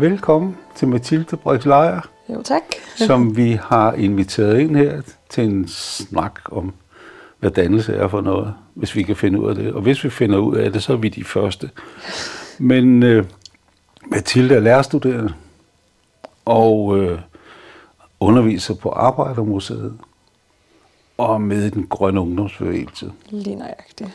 Velkommen til Mathilde Brix Lejr, Jo, tak. som vi har inviteret ind her til en snak om, hvad dannelse er for noget, hvis vi kan finde ud af det. Og hvis vi finder ud af det, så er vi de første. Men øh, Mathilde er lærerstuderende og øh, underviser på Arbejdermuseet og med den grønne ungdomsbevægelse. Lige nøjagtigt.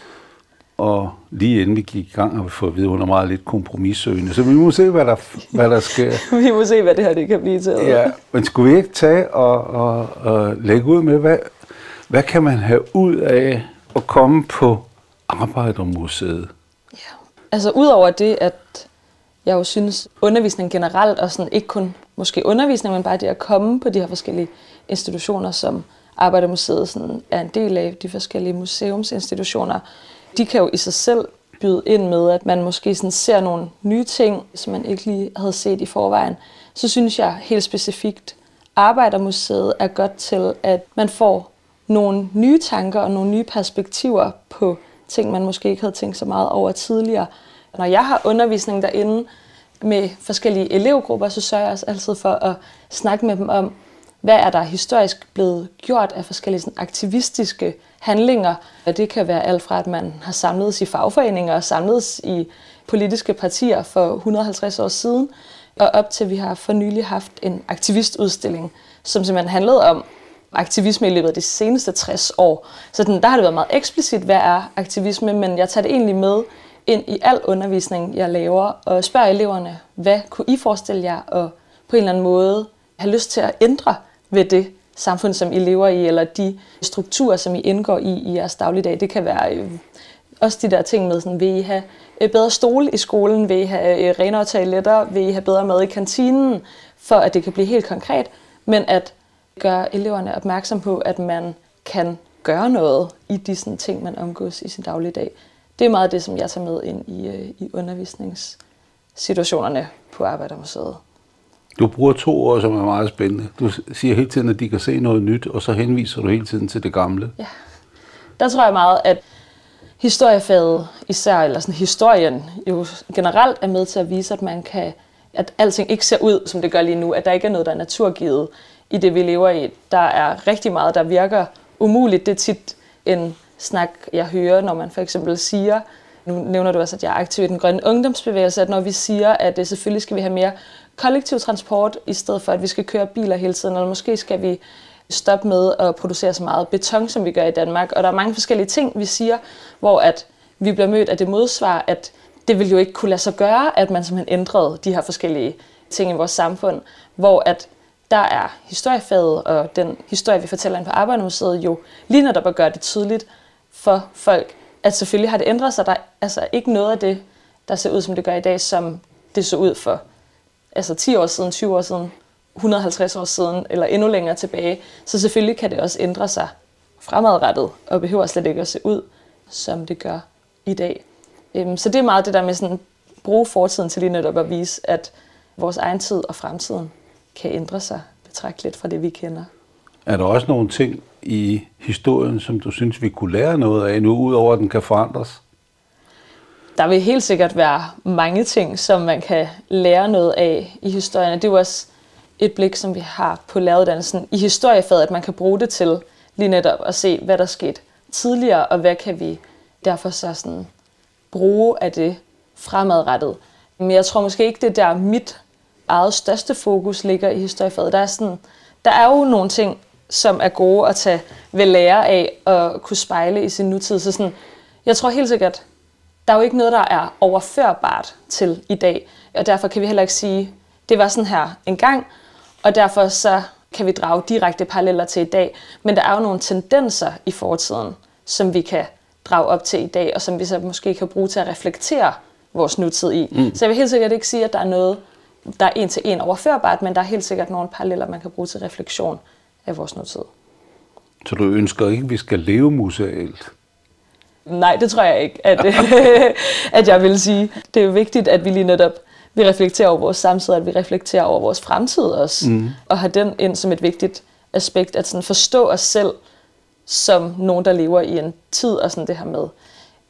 Og lige inden vi gik i gang, har vi fået at vide, at hun er meget lidt kompromissøgende. Så vi må se, hvad der, hvad der sker. Vi må se, hvad det her det kan blive til. Ja, men skulle vi ikke tage og, og, og lægge ud med, hvad, hvad kan man have ud af at komme på Arbejdermuseet? ja. Altså udover det, at jeg jo synes, undervisning generelt, og sådan ikke kun måske undervisning, men bare det at komme på de her forskellige institutioner, som Arbejdermuseet sådan er en del af, de forskellige museumsinstitutioner, de kan jo i sig selv byde ind med, at man måske sådan ser nogle nye ting, som man ikke lige havde set i forvejen. Så synes jeg helt specifikt, Arbejdermuseet er godt til, at man får nogle nye tanker og nogle nye perspektiver på ting, man måske ikke havde tænkt så meget over tidligere. Når jeg har undervisning derinde med forskellige elevgrupper, så sørger jeg også altid for at snakke med dem om, hvad er der historisk blevet gjort af forskellige sådan, aktivistiske handlinger. Og det kan være alt fra, at man har samledes i fagforeninger og samledes i politiske partier for 150 år siden, og op til, at vi har for nylig haft en aktivistudstilling, som simpelthen handlede om aktivisme i løbet af de seneste 60 år. Så den, der har det været meget eksplicit, hvad er aktivisme, men jeg tager det egentlig med ind i al undervisning, jeg laver, og spørger eleverne, hvad kunne I forestille jer at på en eller anden måde have lyst til at ændre ved det samfund, som I lever i, eller de strukturer, som I indgår i i jeres dagligdag. Det kan være øh, også de der ting med, sådan, vil I have øh, bedre stole i skolen, vil I have øh, renere toiletter, vil I have bedre mad i kantinen, for at det kan blive helt konkret, men at gøre eleverne opmærksom på, at man kan gøre noget i de sådan, ting, man omgås i sin dagligdag. Det er meget det, som jeg tager med ind i, øh, i undervisningssituationerne på Arbejdermuseet. Du bruger to ord, som er meget spændende. Du siger hele tiden, at de kan se noget nyt, og så henviser du hele tiden til det gamle. Ja. Der tror jeg meget, at historiefaget især, eller sådan historien jo generelt er med til at vise, at man kan, at alting ikke ser ud, som det gør lige nu, at der ikke er noget, der er naturgivet i det, vi lever i. Der er rigtig meget, der virker umuligt. Det er tit en snak, jeg hører, når man for eksempel siger, nu nævner du også, at jeg er aktiv i den grønne ungdomsbevægelse, at når vi siger, at det selvfølgelig skal vi have mere kollektiv transport, i stedet for at vi skal køre biler hele tiden, eller måske skal vi stoppe med at producere så meget beton, som vi gør i Danmark. Og der er mange forskellige ting, vi siger, hvor at vi bliver mødt af det modsvar, at det vil jo ikke kunne lade sig gøre, at man simpelthen ændrede de her forskellige ting i vores samfund, hvor at der er historiefaget og den historie, vi fortæller ind på Arbejdermuseet, jo lige netop at gøre det tydeligt for folk, at selvfølgelig har det ændret sig. Der er altså ikke noget af det, der ser ud, som det gør i dag, som det så ud for altså 10 år siden, 20 år siden, 150 år siden, eller endnu længere tilbage. Så selvfølgelig kan det også ændre sig fremadrettet, og behøver slet ikke at se ud, som det gør i dag. Øhm, så det er meget det der med sådan bruge fortiden til lige netop at vise, at vores egen tid og fremtiden kan ændre sig betragteligt fra det, vi kender. Er der også nogle ting i historien, som du synes, vi kunne lære noget af nu, udover at den kan forandres? Der vil helt sikkert være mange ting, som man kan lære noget af i historien. Det er jo også et blik, som vi har på læreruddannelsen i historiefaget, at man kan bruge det til lige netop at se, hvad der skete tidligere, og hvad kan vi derfor så sådan bruge af det fremadrettet. Men jeg tror måske ikke, det er der mit eget største fokus ligger i historiefaget. Der er, sådan, der er jo nogle ting, som er gode at tage ved lære af og kunne spejle i sin nutid. Så sådan, jeg tror helt sikkert, der er jo ikke noget, der er overførbart til i dag. Og derfor kan vi heller ikke sige, det var sådan her en gang, og derfor så kan vi drage direkte paralleller til i dag. Men der er jo nogle tendenser i fortiden, som vi kan drage op til i dag, og som vi så måske kan bruge til at reflektere vores nutid i. Mm. Så jeg vil helt sikkert ikke sige, at der er noget, der er en til en overførbart, men der er helt sikkert nogle paralleller, man kan bruge til refleksion af vores nutid. Så du ønsker ikke, at vi skal leve musealt? Nej, det tror jeg ikke, at, at jeg vil sige. Det er jo vigtigt, at vi lige netop vi reflekterer over vores samtid, at vi reflekterer over vores fremtid også, mm. og har den ind som et vigtigt aspekt, at sådan forstå os selv som nogen, der lever i en tid, og sådan det her med,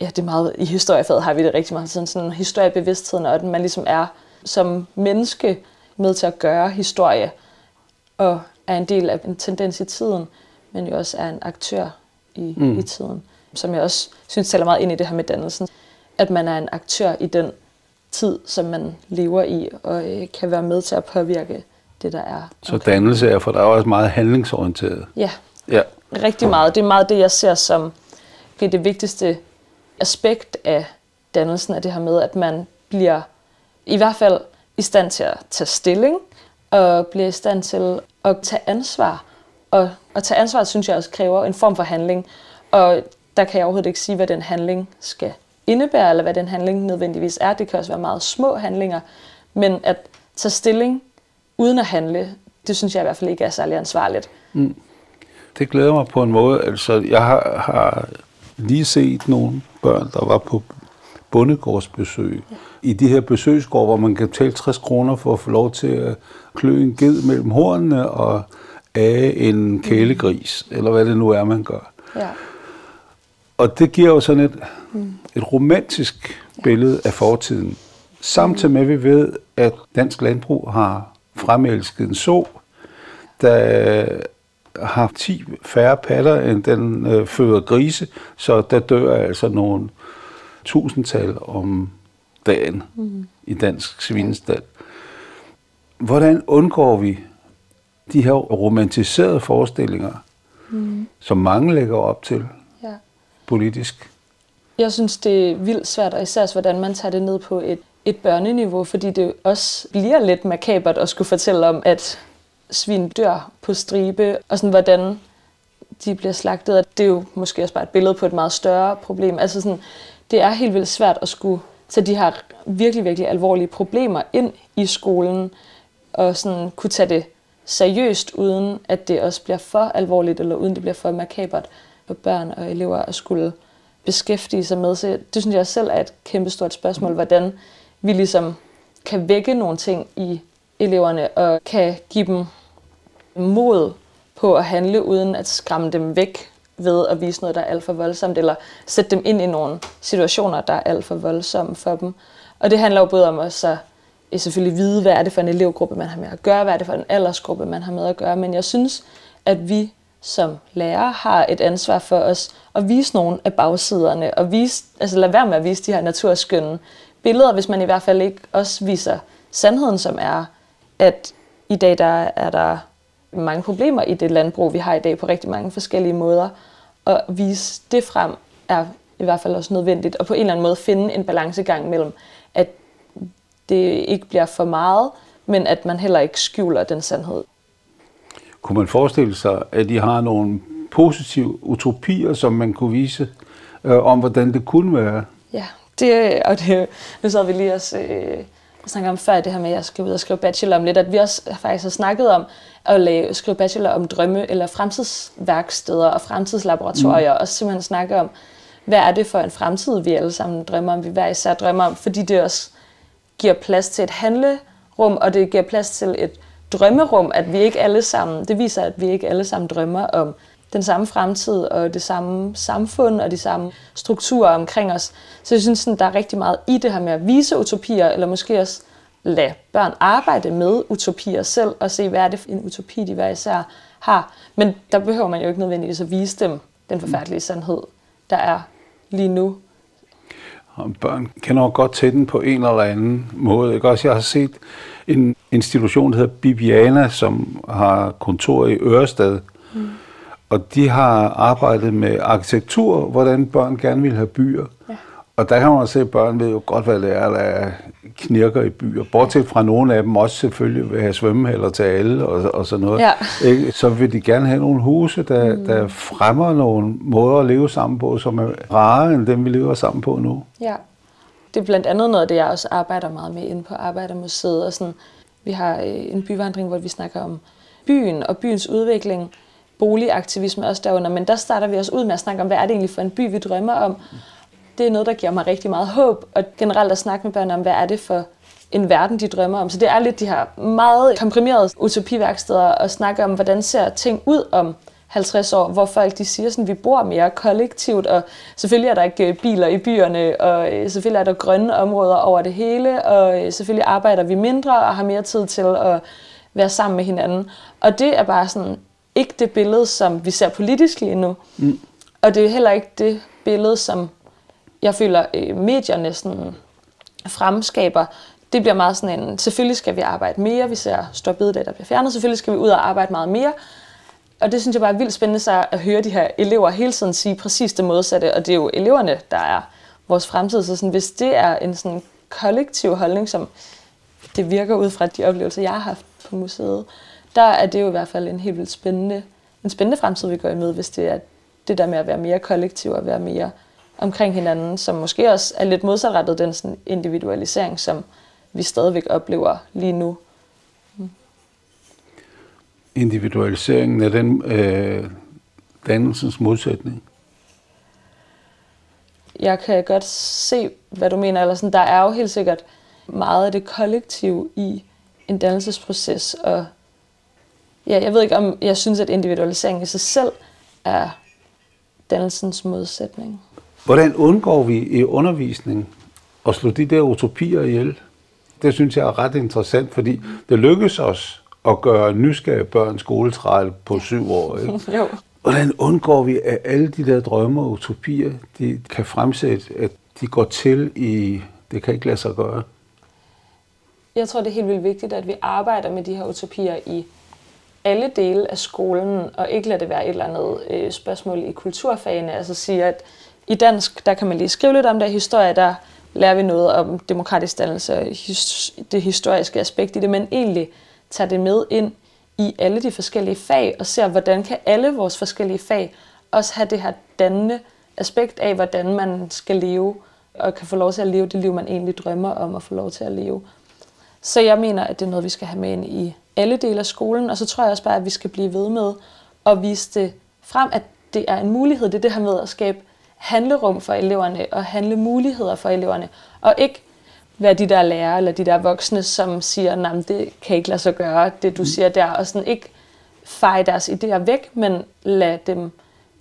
ja, det er meget, i historiefaget har vi det rigtig meget sådan, sådan historiebevidstheden, og at man ligesom er som menneske med til at gøre historie, og er en del af en tendens i tiden, men jo også er en aktør i, mm. i tiden, som jeg også synes tæller meget ind i det her med dannelsen, at man er en aktør i den tid, som man lever i, og øh, kan være med til at påvirke det, der er. Så dannelse er for dig også meget handlingsorienteret? Ja, ja. rigtig meget. Det er meget det, jeg ser som okay, det vigtigste aspekt af dannelsen, er det her med, at man bliver i hvert fald i stand til at tage stilling, og bliver i stand til at tage ansvar. Og at tage ansvar, synes jeg også kræver en form for handling. Og der kan jeg overhovedet ikke sige, hvad den handling skal indebære, eller hvad den handling nødvendigvis er. Det kan også være meget små handlinger. Men at tage stilling uden at handle, det synes jeg i hvert fald ikke er særlig ansvarligt. Mm. Det glæder mig på en måde. Altså, jeg har, har lige set nogle børn, der var på bondegårdsbesøg. Ja. I de her besøgsgård, hvor man kan betale 60 kroner for at få lov til at klø en ged mellem hornene og af en kælegris, mm. eller hvad det nu er, man gør. Ja. Og det giver jo sådan et, mm. et romantisk billede af fortiden. Samtidig med, at vi ved, at dansk landbrug har fremelsket en så, der har 10 færre patter, end den øh, føder grise, så der dør altså nogle tusindtal om dagen mm. i dansk svinestald. Hvordan undgår vi de her romantiserede forestillinger, mm. som mange lægger op til politisk? Jeg synes, det er vildt svært, og især hvordan man tager det ned på et, et børneniveau, fordi det også bliver lidt makabert at skulle fortælle om, at svin dør på stribe, og sådan hvordan de bliver slagtet. Og Det er jo måske også bare et billede på et meget større problem. Altså sådan, det er helt vildt svært at skulle tage de her virkelig, virkelig alvorlige problemer ind i skolen, og sådan kunne tage det seriøst, uden at det også bliver for alvorligt, eller uden det bliver for makabert for børn og elever at skulle beskæftige sig med. Så det synes jeg selv er et kæmpestort spørgsmål, hvordan vi ligesom kan vække nogle ting i eleverne og kan give dem mod på at handle uden at skræmme dem væk ved at vise noget, der er alt for voldsomt, eller sætte dem ind i nogle situationer, der er alt for voldsomme for dem. Og det handler jo både om at så selvfølgelig vide, hvad er det for en elevgruppe, man har med at gøre, hvad er det for en aldersgruppe, man har med at gøre, men jeg synes, at vi som lærer har et ansvar for os at vise nogle af bagsiderne, og vise, altså lade være med at vise de her naturskønne billeder, hvis man i hvert fald ikke også viser sandheden, som er, at i dag der er der mange problemer i det landbrug, vi har i dag på rigtig mange forskellige måder. Og vise det frem er i hvert fald også nødvendigt, og på en eller anden måde finde en balancegang mellem, at det ikke bliver for meget, men at man heller ikke skjuler den sandhed. Kunne man forestille sig, at de har nogle positive utopier, som man kunne vise øh, om, hvordan det kunne være? Ja, det, og det, nu sad vi lige også øh, snakke om før det her med, at jeg skal ud og skrive bachelor om lidt, at vi også faktisk har snakket om at lave, skrive bachelor om drømme eller fremtidsværksteder og fremtidslaboratorier, mm. og simpelthen snakke om, hvad er det for en fremtid, vi alle sammen drømmer om, vi hver især drømmer om, fordi det også giver plads til et handlerum, og det giver plads til et drømmerum, at vi ikke alle sammen, det viser, at vi ikke alle sammen drømmer om den samme fremtid og det samme samfund og de samme strukturer omkring os. Så jeg synes, sådan, der er rigtig meget i det her med at vise utopier, eller måske også lade børn arbejde med utopier selv, og se, hvad er det for en utopi, de hver især har. Men der behøver man jo ikke nødvendigvis at vise dem den forfærdelige sandhed, der er lige nu. Og børn kender godt til den på en eller anden måde. Ikke? Også jeg har set en institution, der hedder Bibiana, som har kontor i Ørestad, mm og de har arbejdet med arkitektur, hvordan børn gerne vil have byer. Ja. Og der kan man se, at børn ved jo godt, hvad det er, der er knirker i byer. Bortset fra nogle af dem også selvfølgelig vil have svømmehaller til alle og, og sådan noget. Ja. Ikke? Så vil de gerne have nogle huse, der, mm. der fremmer nogle måder at leve sammen på, som er rare end dem, vi lever sammen på nu. Ja, det er blandt andet noget af det, jeg også arbejder meget med inde på Arbejdermuseet. Og sådan, vi har øh, en byvandring, hvor vi snakker om byen og byens udvikling boligaktivisme også derunder, men der starter vi også ud med at snakke om, hvad er det egentlig for en by, vi drømmer om. Det er noget, der giver mig rigtig meget håb, og generelt at snakke med børn om, hvad er det for en verden, de drømmer om. Så det er lidt de her meget komprimerede utopiværksteder, og snakke om, hvordan ser ting ud om 50 år, hvor folk de siger sådan, at vi bor mere kollektivt, og selvfølgelig er der ikke øh, biler i byerne, og øh, selvfølgelig er der grønne områder over det hele, og øh, selvfølgelig arbejder vi mindre og har mere tid til at være sammen med hinanden. Og det er bare sådan ikke det billede, som vi ser politisk lige nu. Mm. Og det er heller ikke det billede, som jeg føler medierne sådan fremskaber. Det bliver meget sådan en, selvfølgelig skal vi arbejde mere, vi ser stor bededag, der bliver fjernet, selvfølgelig skal vi ud og arbejde meget mere, og det synes jeg bare er vildt spændende så at høre de her elever hele tiden sige præcis det modsatte, og det er jo eleverne, der er vores fremtid. Så sådan, hvis det er en sådan kollektiv holdning, som det virker ud fra de oplevelser, jeg har haft på museet, der er det jo i hvert fald en helt vildt spændende, en spændende fremtid, vi går imod, hvis det er det der med at være mere kollektiv og være mere omkring hinanden, som måske også er lidt modsatrettet den sådan individualisering, som vi stadigvæk oplever lige nu individualiseringen af den øh, dannelsens modsætning? Jeg kan godt se, hvad du mener. Eller sådan, der er jo helt sikkert meget af det kollektiv i en dannelsesproces. Og ja, jeg ved ikke, om jeg synes, at individualisering i sig selv er dannelsens modsætning. Hvordan undgår vi i undervisning at slå de der utopier ihjel? Det synes jeg er ret interessant, fordi det lykkes os at gøre nysgerrige børn skoletræl på syv år. Ikke? jo. Hvordan undgår vi, at alle de der drømme og utopier, de kan fremsætte, at de går til i, det kan ikke lade sig gøre? Jeg tror, det er helt vildt vigtigt, at vi arbejder med de her utopier i alle dele af skolen, og ikke lade det være et eller andet øh, spørgsmål i kulturfagene. Altså sige, at i dansk, der kan man lige skrive lidt om det. historie, der lærer vi noget om demokratisk dannelse og det historiske aspekt i det, men egentlig tager det med ind i alle de forskellige fag og ser, hvordan kan alle vores forskellige fag også have det her dannende aspekt af, hvordan man skal leve og kan få lov til at leve det liv, man egentlig drømmer om at få lov til at leve. Så jeg mener, at det er noget, vi skal have med ind i alle dele af skolen, og så tror jeg også bare, at vi skal blive ved med at vise det frem, at det er en mulighed. Det er det her med at skabe handlerum for eleverne og handle muligheder for eleverne, og ikke være de der lærere eller de der voksne, som siger, at det kan ikke lade sig gøre, det du mm. siger der, og sådan ikke feje deres idéer væk, men lad dem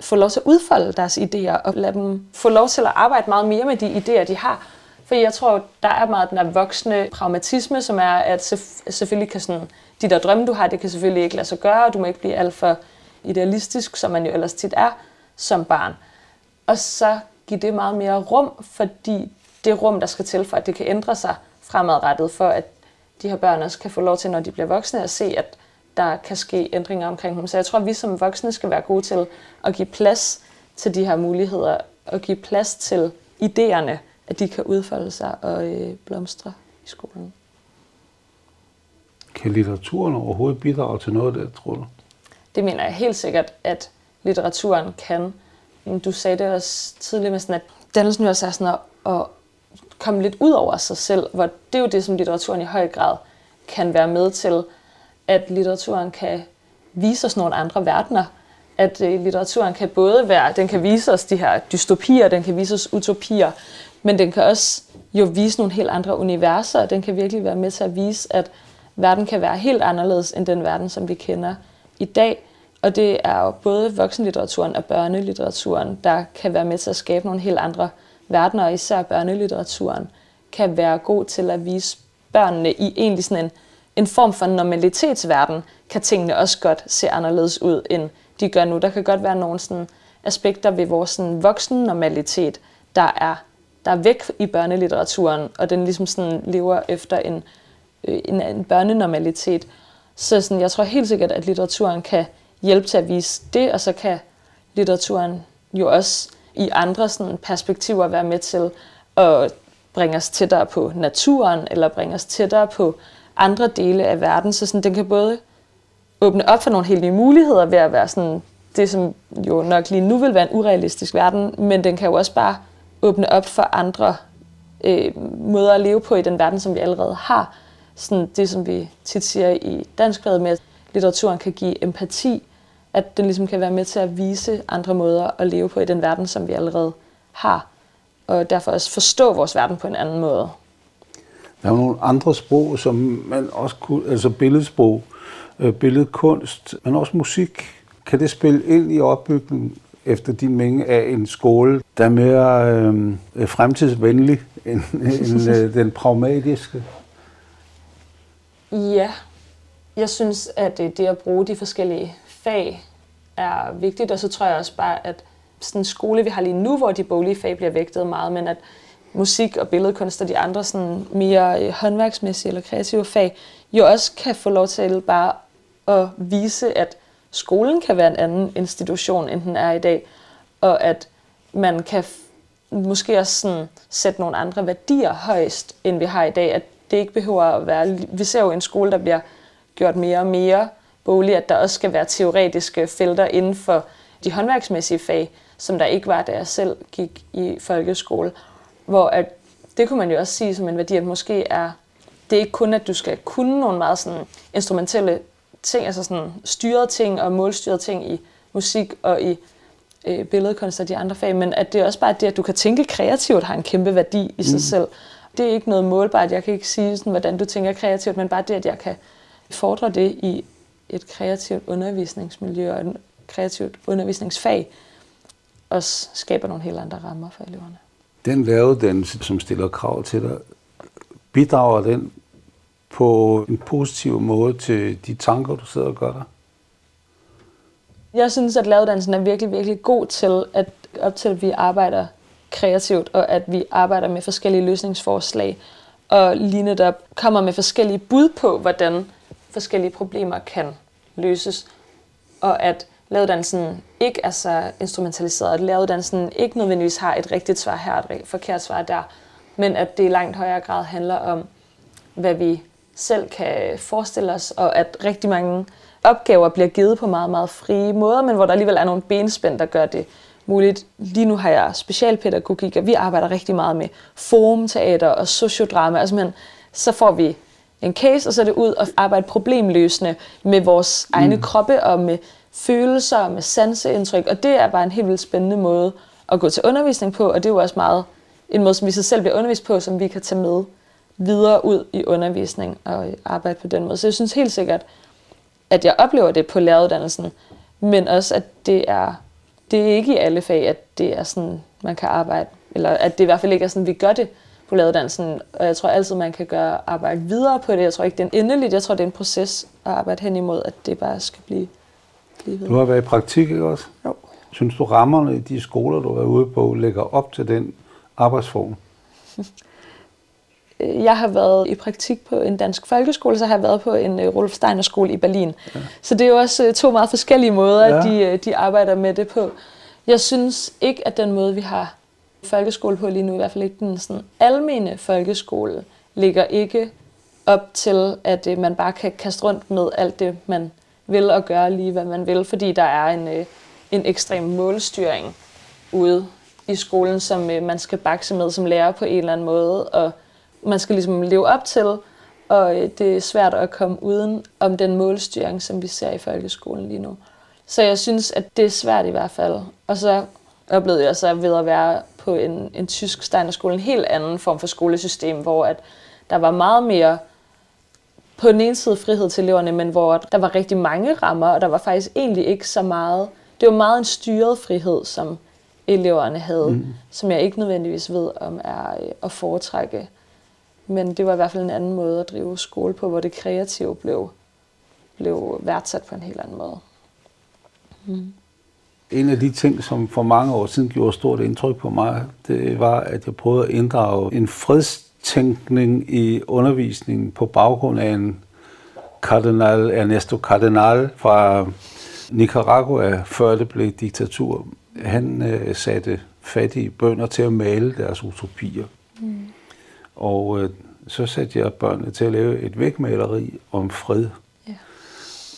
få lov til at udfolde deres idéer, og lad dem få lov til at arbejde meget mere med de idéer, de har. For jeg tror, der er meget den der voksne pragmatisme, som er, at selvfølgelig kan sådan, de der drømme, du har, det kan selvfølgelig ikke lade sig gøre, og du må ikke blive alt for idealistisk, som man jo ellers tit er som barn. Og så give det meget mere rum, fordi det rum, der skal til for, at det kan ændre sig fremadrettet, for at de her børn også kan få lov til, når de bliver voksne, at se, at der kan ske ændringer omkring dem. Så jeg tror, at vi som voksne skal være gode til at give plads til de her muligheder, og give plads til idéerne, at de kan udfolde sig og øh, blomstre i skolen. Kan litteraturen overhovedet bidrage til noget af det, tror du? Det mener jeg helt sikkert, at litteraturen kan. Du sagde det også tidligere med sådan, at dannelsen jo også er sådan at, at komme lidt ud over sig selv, hvor det er jo det, som litteraturen i høj grad kan være med til, at litteraturen kan vise os nogle andre verdener, at øh, litteraturen kan både være, den kan vise os de her dystopier, den kan vise os utopier, men den kan også jo vise nogle helt andre universer, og den kan virkelig være med til at vise, at verden kan være helt anderledes end den verden, som vi kender i dag. Og det er jo både voksenlitteraturen og børnelitteraturen, der kan være med til at skabe nogle helt andre verden, og især børnelitteraturen, kan være god til at vise børnene i egentlig sådan en, en form for normalitetsverden, kan tingene også godt se anderledes ud, end de gør nu. Der kan godt være nogle sådan aspekter ved vores sådan voksen normalitet, der er, der er væk i børnelitteraturen, og den ligesom sådan lever efter en, øh, en, en børnenormalitet. Så sådan, jeg tror helt sikkert, at litteraturen kan hjælpe til at vise det, og så kan litteraturen jo også i andre sådan, perspektiver være med til at bringe os tættere på naturen, eller bringe os tættere på andre dele af verden. Så sådan, den kan både åbne op for nogle helt nye muligheder ved at være sådan, det, som jo nok lige nu vil være en urealistisk verden, men den kan jo også bare åbne op for andre øh, måder at leve på i den verden, som vi allerede har. Sådan det, som vi tit siger i dansk med, at litteraturen kan give empati at den ligesom kan være med til at vise andre måder at leve på i den verden, som vi allerede har. Og derfor også forstå vores verden på en anden måde. Der er nogle andre sprog, som man også kunne, altså billedsprog, øh, billedkunst, men også musik. kan det spille ind i opbygningen efter din mening af en skole, der er mere øh, fremtidsvenlig end, end øh, den pragmatiske? Ja, jeg synes, at øh, det at bruge de forskellige fag er vigtigt, og så tror jeg også bare, at sådan en skole, vi har lige nu, hvor de boglige fag bliver vægtet meget, men at musik og billedkunst og de andre sådan mere øh, håndværksmæssige eller kreative fag, jo også kan få lov til bare at vise, at skolen kan være en anden institution, end den er i dag, og at man kan måske også sådan sætte nogle andre værdier højst, end vi har i dag, at det ikke behøver at være... Vi ser jo en skole, der bliver gjort mere og mere bolig, at der også skal være teoretiske felter inden for de håndværksmæssige fag, som der ikke var, da jeg selv gik i folkeskole. Hvor at, det kunne man jo også sige som en værdi, at måske er det er ikke kun, at du skal kunne nogle meget sådan instrumentelle ting, altså sådan styrede ting og målstyrede ting i musik og i øh, billedkunst og de andre fag, men at det er også bare det, at du kan tænke kreativt, har en kæmpe værdi i sig mm. selv. Det er ikke noget målbart. Jeg kan ikke sige, sådan, hvordan du tænker kreativt, men bare det, at jeg kan fordre det i et kreativt undervisningsmiljø og et kreativt undervisningsfag, også skaber nogle helt andre rammer for eleverne. Den læreruddannelse, som stiller krav til dig, bidrager den på en positiv måde til de tanker, du sidder og gør dig? Jeg synes, at læreruddannelsen er virkelig, virkelig god til, at op til at vi arbejder kreativt, og at vi arbejder med forskellige løsningsforslag, og lige netop kommer med forskellige bud på, hvordan forskellige problemer kan løses, og at læreruddannelsen ikke er så instrumentaliseret, at læreruddannelsen ikke nødvendigvis har et rigtigt svar her og et forkert svar der, men at det i langt højere grad handler om, hvad vi selv kan forestille os, og at rigtig mange opgaver bliver givet på meget, meget frie måder, men hvor der alligevel er nogle benspænd, der gør det muligt. Lige nu har jeg specialpædagogik, og vi arbejder rigtig meget med forumteater og sociodrama. Altså, men så får vi en case, og så er det ud og arbejde problemløsende med vores mm. egne kroppe og med følelser og med sanseindtryk. Og det er bare en helt vildt spændende måde at gå til undervisning på, og det er jo også meget en måde, som vi sig selv bliver undervist på, som vi kan tage med videre ud i undervisning og arbejde på den måde. Så jeg synes helt sikkert, at jeg oplever det på læreruddannelsen, men også, at det er, det er ikke i alle fag, at det er sådan, man kan arbejde, eller at det i hvert fald ikke er sådan, vi gør det på læreruddannelsen. Og jeg tror altid, man kan gøre arbejde videre på det. Jeg tror ikke, det er endeligt. Jeg tror, det er en proces at arbejde hen imod, at det bare skal blive, blive ved. Du har været i praktik, ikke også? Jo. Synes du, rammerne i de skoler, du har været ude på, lægger op til den arbejdsform? jeg har været i praktik på en dansk folkeskole, så har jeg været på en uh, Rudolf Steiner skole i Berlin. Ja. Så det er jo også uh, to meget forskellige måder, ja. de, uh, de arbejder med det på. Jeg synes ikke, at den måde, vi har folkeskole på lige nu, i hvert fald ikke den sådan almene folkeskole, ligger ikke op til, at øh, man bare kan kaste rundt med alt det, man vil og gøre lige, hvad man vil, fordi der er en, øh, en ekstrem målstyring ude i skolen, som øh, man skal bakse med som lærer på en eller anden måde, og man skal ligesom leve op til, og øh, det er svært at komme uden om den målstyring, som vi ser i folkeskolen lige nu. Så jeg synes, at det er svært i hvert fald. Og så oplevede jeg så ved at være på en, en tysk steinerskole en helt anden form for skolesystem, hvor at der var meget mere på den ene side frihed til eleverne, men hvor der var rigtig mange rammer, og der var faktisk egentlig ikke så meget. Det var meget en styret frihed, som eleverne havde, mm. som jeg ikke nødvendigvis ved, om er øh, at foretrække. Men det var i hvert fald en anden måde at drive skole på, hvor det kreative blev, blev værdsat på en helt anden måde. Mm. En af de ting, som for mange år siden gjorde stort indtryk på mig, det var, at jeg prøvede at inddrage en fredstænkning i undervisningen på baggrund af en kardinal, Ernesto Cardenal fra Nicaragua, før det blev diktatur. Han øh, satte fattige bønder til at male deres utopier. Mm. Og øh, så satte jeg børnene til at lave et vægmaleri om fred.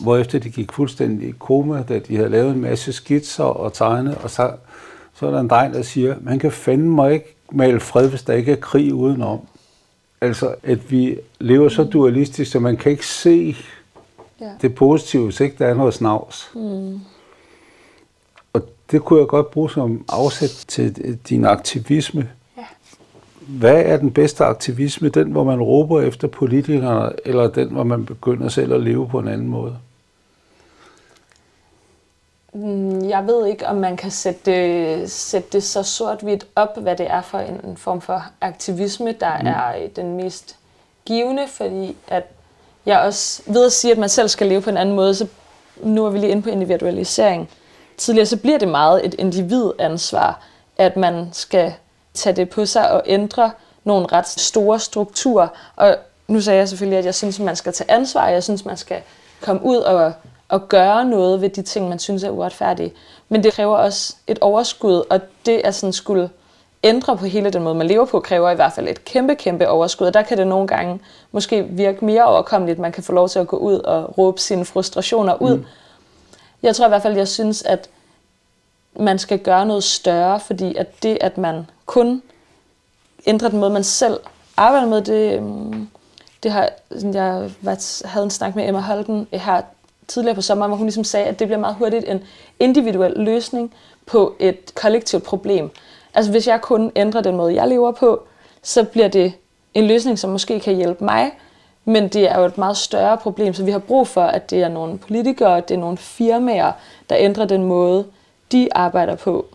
Ja. Hvorefter de gik fuldstændig i koma, da de havde lavet en masse skitser og tegne, og så, så er der en dreng, der siger, man kan fandme mig ikke male fred, hvis der ikke er krig udenom. Altså, at vi lever så dualistisk, så man kan ikke se ja. det positive, hvis ikke der er noget snavs. Mm. Og det kunne jeg godt bruge som afsæt til din aktivisme hvad er den bedste aktivisme? Den, hvor man råber efter politikerne, eller den, hvor man begynder selv at leve på en anden måde? Mm, Jeg ved ikke, om man kan sætte det, sætte det så sort-hvidt op, hvad det er for en form for aktivisme, der mm. er øh, den mest givende, fordi at jeg også ved at sige, at man selv skal leve på en anden måde, så nu er vi lige inde på individualisering. Tidligere så bliver det meget et individansvar, at man skal tage det på sig og ændre nogle ret store strukturer. Og nu sagde jeg selvfølgelig, at jeg synes, at man skal tage ansvar, jeg synes, man skal komme ud og, og gøre noget ved de ting, man synes er uretfærdige. Men det kræver også et overskud, og det er sådan skulle ændre på hele den måde, man lever på, kræver i hvert fald et kæmpe, kæmpe overskud. Og der kan det nogle gange måske virke mere overkommeligt, man kan få lov til at gå ud og råbe sine frustrationer ud. Mm. Jeg tror i hvert fald, jeg synes, at man skal gøre noget større, fordi at det, at man kun ændrer den måde, man selv arbejder med, det, øhm, det har, jeg havde en snak med Emma Holten her tidligere på sommeren, hvor hun ligesom sagde, at det bliver meget hurtigt en individuel løsning på et kollektivt problem. Altså hvis jeg kun ændrer den måde, jeg lever på, så bliver det en løsning, som måske kan hjælpe mig, men det er jo et meget større problem, så vi har brug for, at det er nogle politikere, det er nogle firmaer, der ændrer den måde, de arbejder på.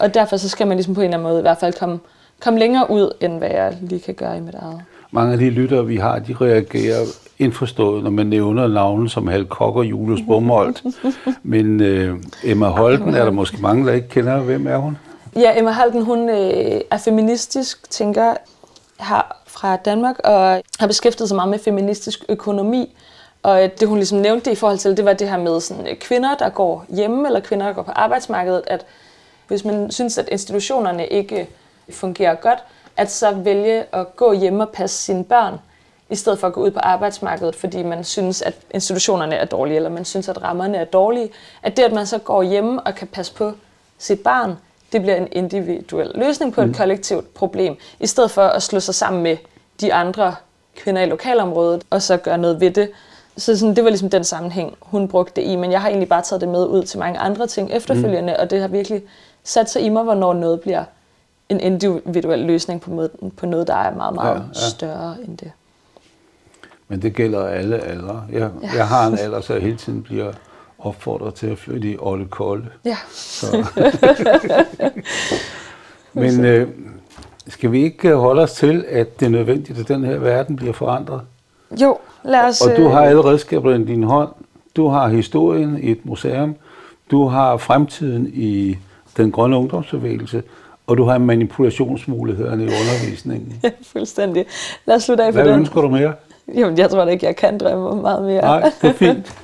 Og derfor så skal man ligesom på en eller anden måde i hvert fald komme, komme længere ud, end hvad jeg lige kan gøre i mit eget. Mange af de lyttere, vi har, de reagerer indforstået, når man nævner navne som Hal Kok og Julius Bomholdt. Men øh, Emma Holten er der måske mange, der ikke kender. Hvem er hun? Ja, Emma Halden, hun øh, er feministisk tænker her fra Danmark, og har beskæftiget sig meget med feministisk økonomi. Og øh, det hun ligesom nævnte i forhold til, det var det her med sådan, øh, kvinder, der går hjemme, eller kvinder, der går på arbejdsmarkedet, at hvis man synes, at institutionerne ikke fungerer godt, at så vælge at gå hjemme og passe sine børn, i stedet for at gå ud på arbejdsmarkedet, fordi man synes, at institutionerne er dårlige, eller man synes, at rammerne er dårlige. At det, at man så går hjemme og kan passe på sit barn, det bliver en individuel løsning på et kollektivt problem, i stedet for at slå sig sammen med de andre kvinder i lokalområdet, og så gøre noget ved det. Så sådan, det var ligesom den sammenhæng, hun brugte det i, men jeg har egentlig bare taget det med ud til mange andre ting efterfølgende, mm. og det har virkelig sat sig i mig, hvornår noget bliver en individuel løsning på, måde, på noget, der er meget, meget ja. ja. større end det. Men det gælder alle aldre. Jeg, ja. jeg har en alder, så jeg hele tiden bliver opfordret til at flytte i Olle Kolde. Ja. Så. Men øh, skal vi ikke øh, holde os til, at det er nødvendigt, at den her verden bliver forandret? Jo, lad os... Og du øh, har alle redskaber i din hånd. Du har historien i et museum. Du har fremtiden i den grønne ungdomsbevægelse. Og du har manipulationsmulighederne i undervisningen. Ja, fuldstændig. Lad os slutte af på Hvad den. ønsker du mere? Jamen, jeg tror da ikke, jeg kan drømme om meget mere. Nej, det er fint.